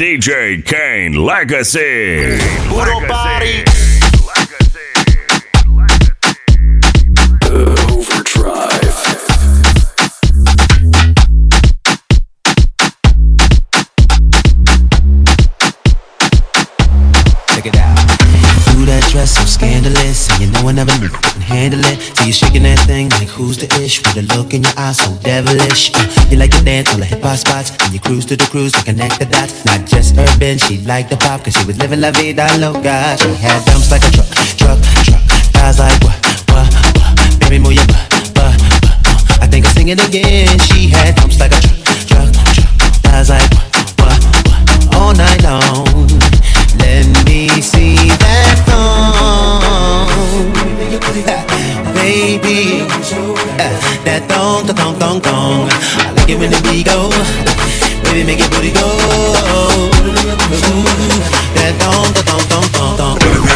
DJ Kaine Legacy. Puro party. Overdrive. Check it out. Ooh, that dress so scandalous, and you know I never knew you can handle it. So you shaking that thing like who's the ish? With a look in your eyes so devilish. Uh, you like to dance on the hip hop spots, and you cruise to the cruise to connect the dots. Not just urban, she liked the pop, cause she was living la vida loca. She had dumps like a truck, truck, truck. Thighs like what, what, what? Baby, move your butt, butt, butt. I think I'm singing again. That thong, thong, thong. I like it when the beat go. Baby, make it booty go. Ooh, That thong, thong, thong, thong, thong,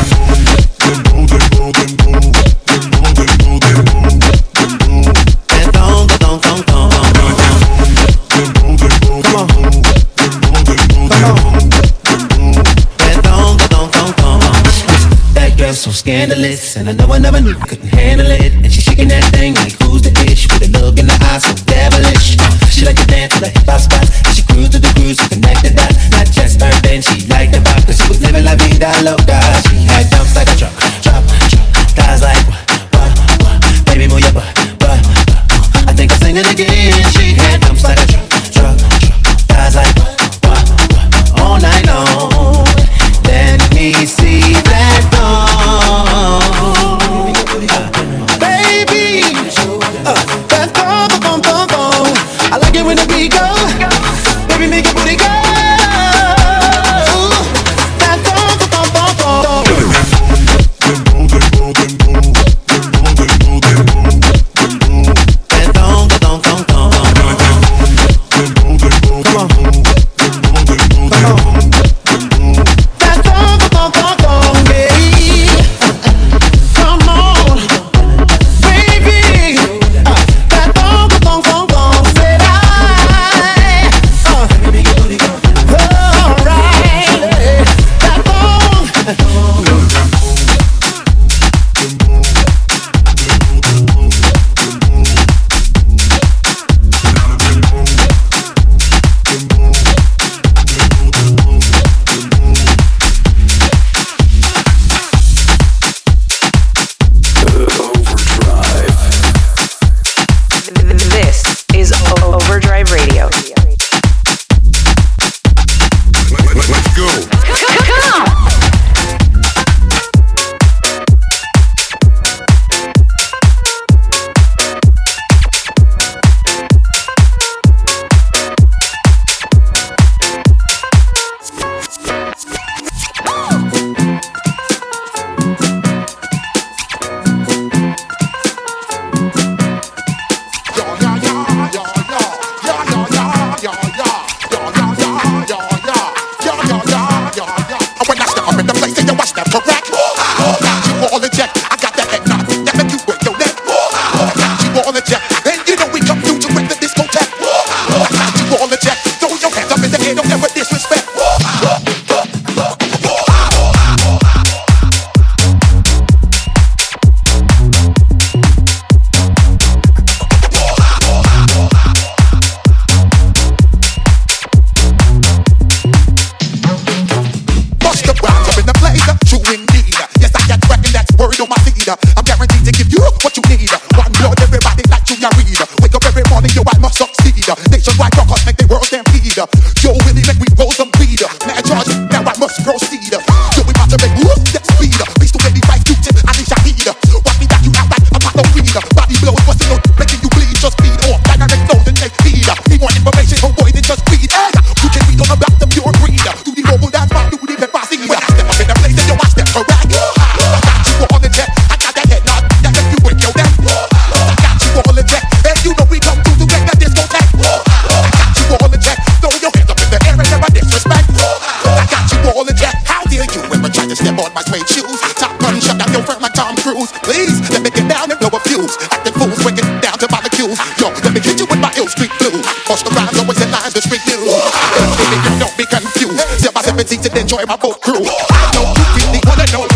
girl so scandalous, and I know I never knew couldn't handle it. And she shaking that thing like who's the with look in the eyes so devilish. Uh, she like to dance to the hip hop spots, she cruise to the cruise to connect the dots. Not just urban, she liked the vibe 'cause she was living la vida loca. be confused. Say about everything to enjoy my boat crew. I know you really wanna know.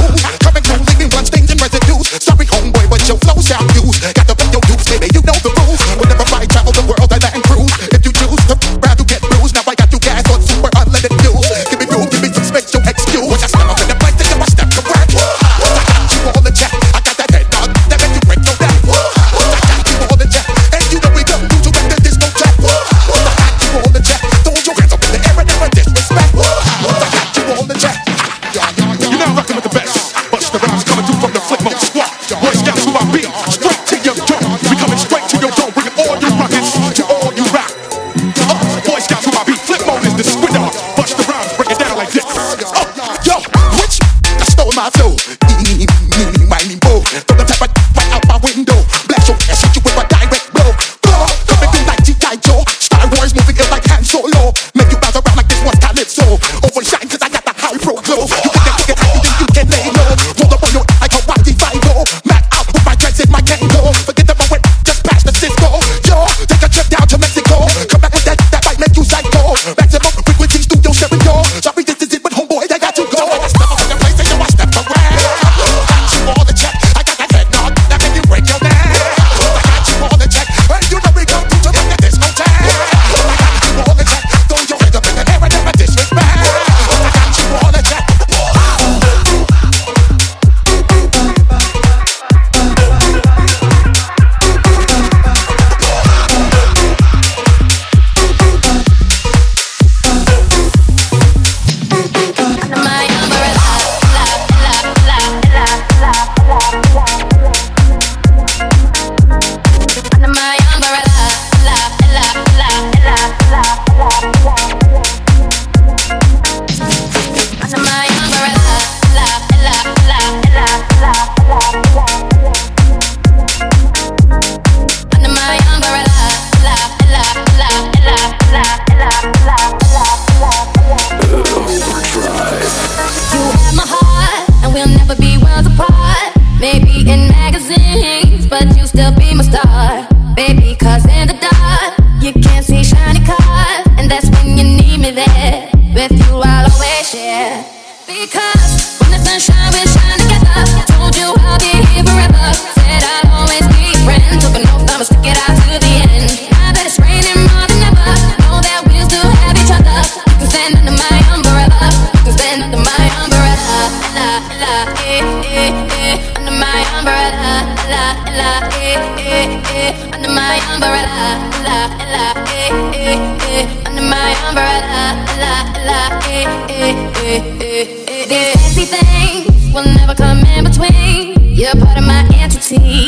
see.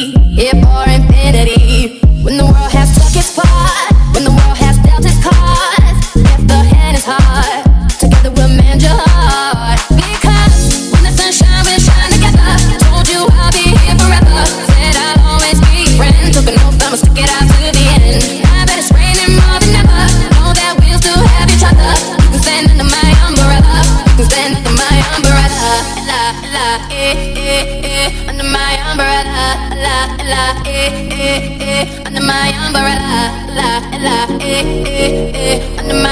Eh, eh, under my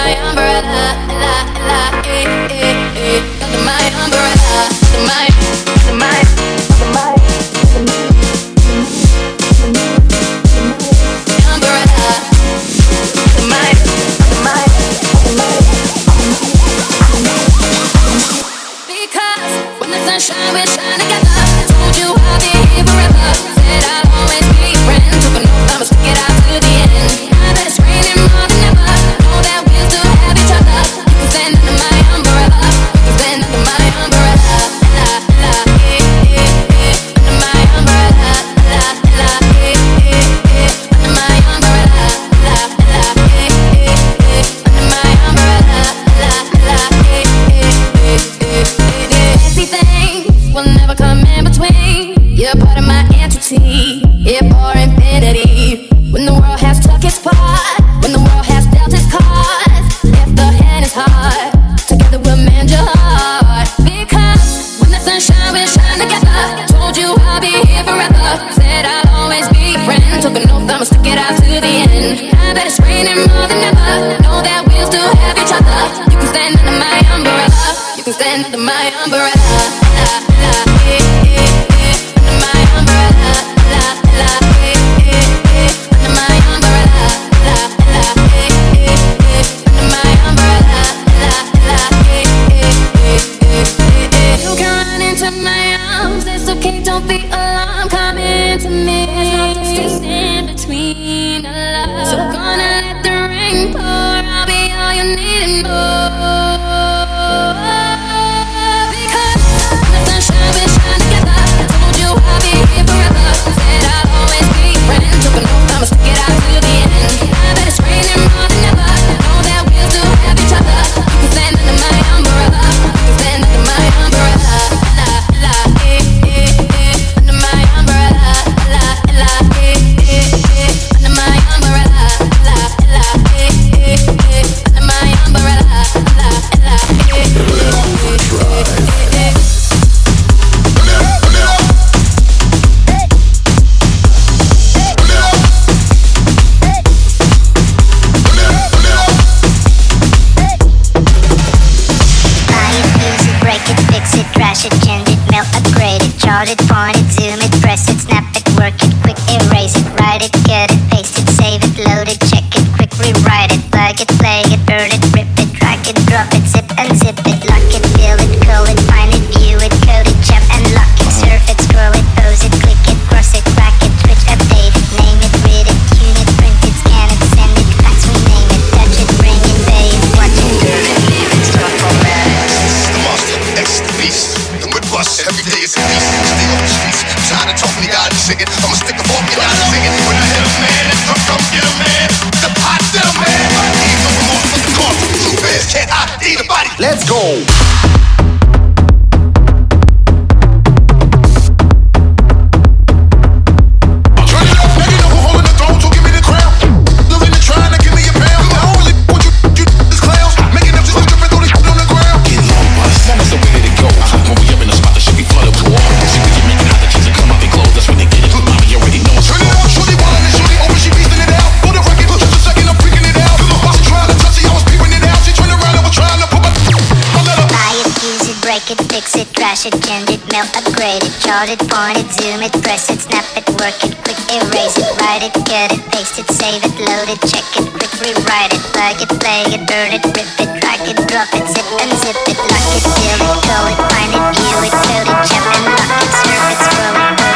I it, point to it's a beast. Streets. Tired of talking, you. I'ma stick a fork in you. When I hit a man, get a man. The pot still man. The can't eat a body. Let's go. flash it, change it, mail, upgrade it, chart it, point it, zoom it, press it, snap it, work it, quick erase it, write it, cut it, paste it, save it, load it, check it, quick rewrite it, plug it, play it, burn it, rip it, drag it, drop it, zip and zip it, lock it, fill it, call it, find it, view it, code it, jump and lock it, surf it, scroll it.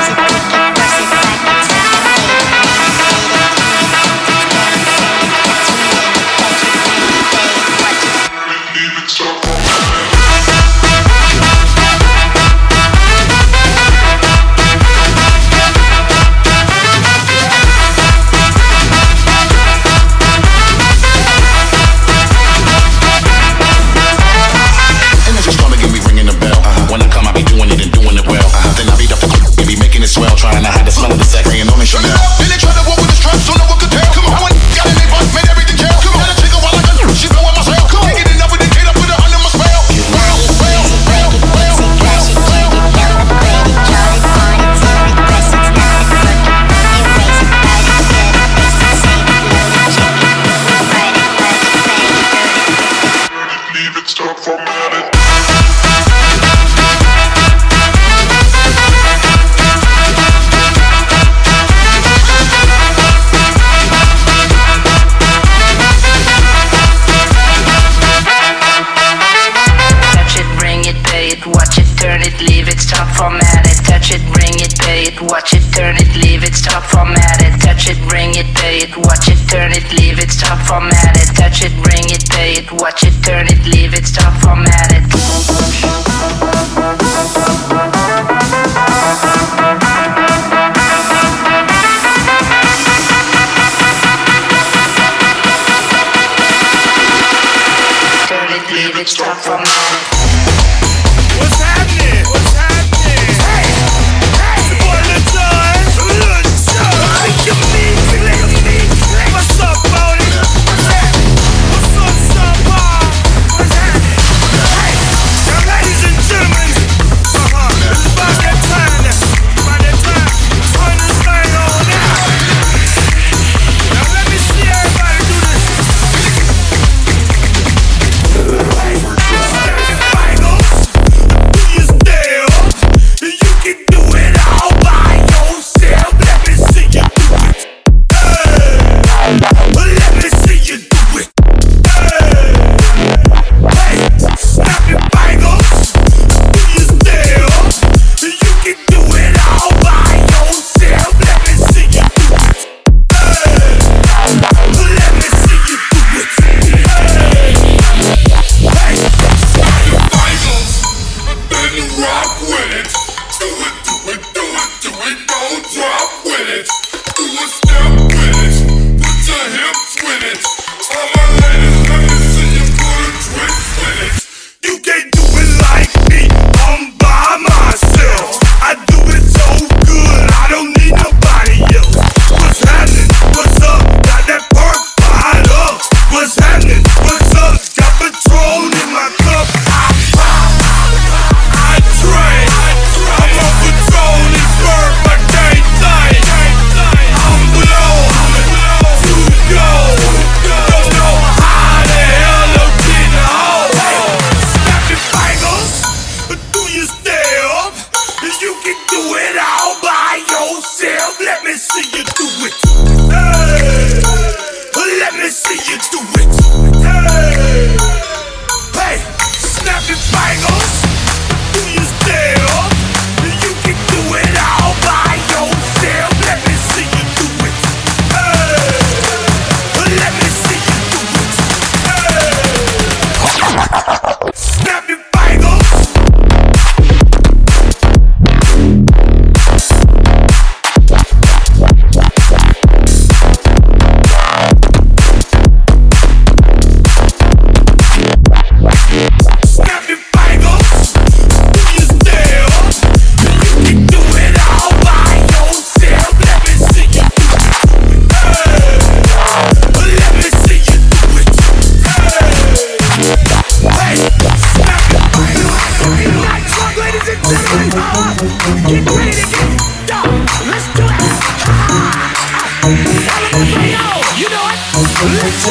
Let's go.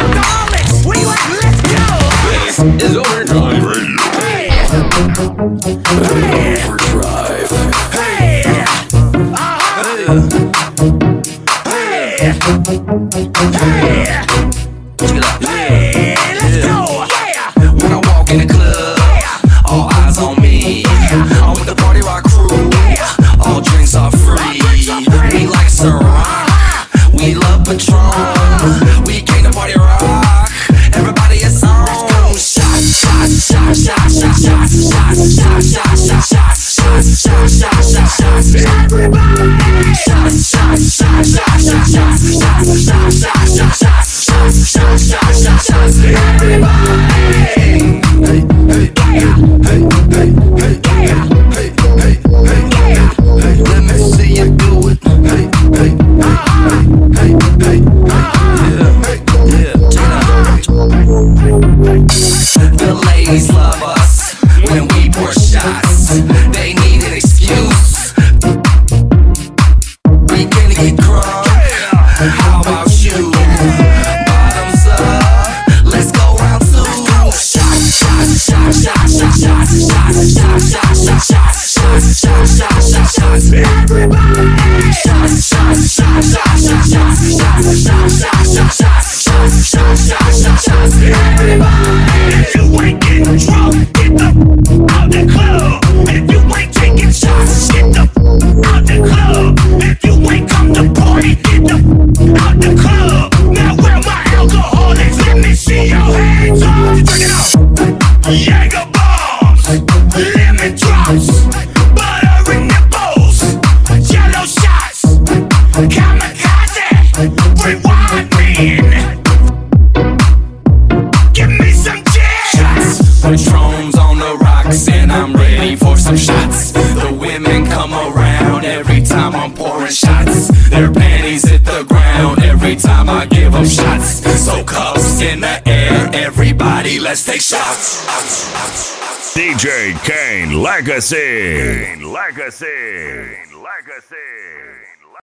Alcoholics, where? Let's go. This is Overdrive Radio. Hey. Overdrive. Hey. Hey. hey. hey. shots, shots, shots, shots, shots, shots, shots. up shots. So cups in the air, everybody, let's take shots. DJ Kaine Legacy. Kaine Legacy. Kaine Legacy.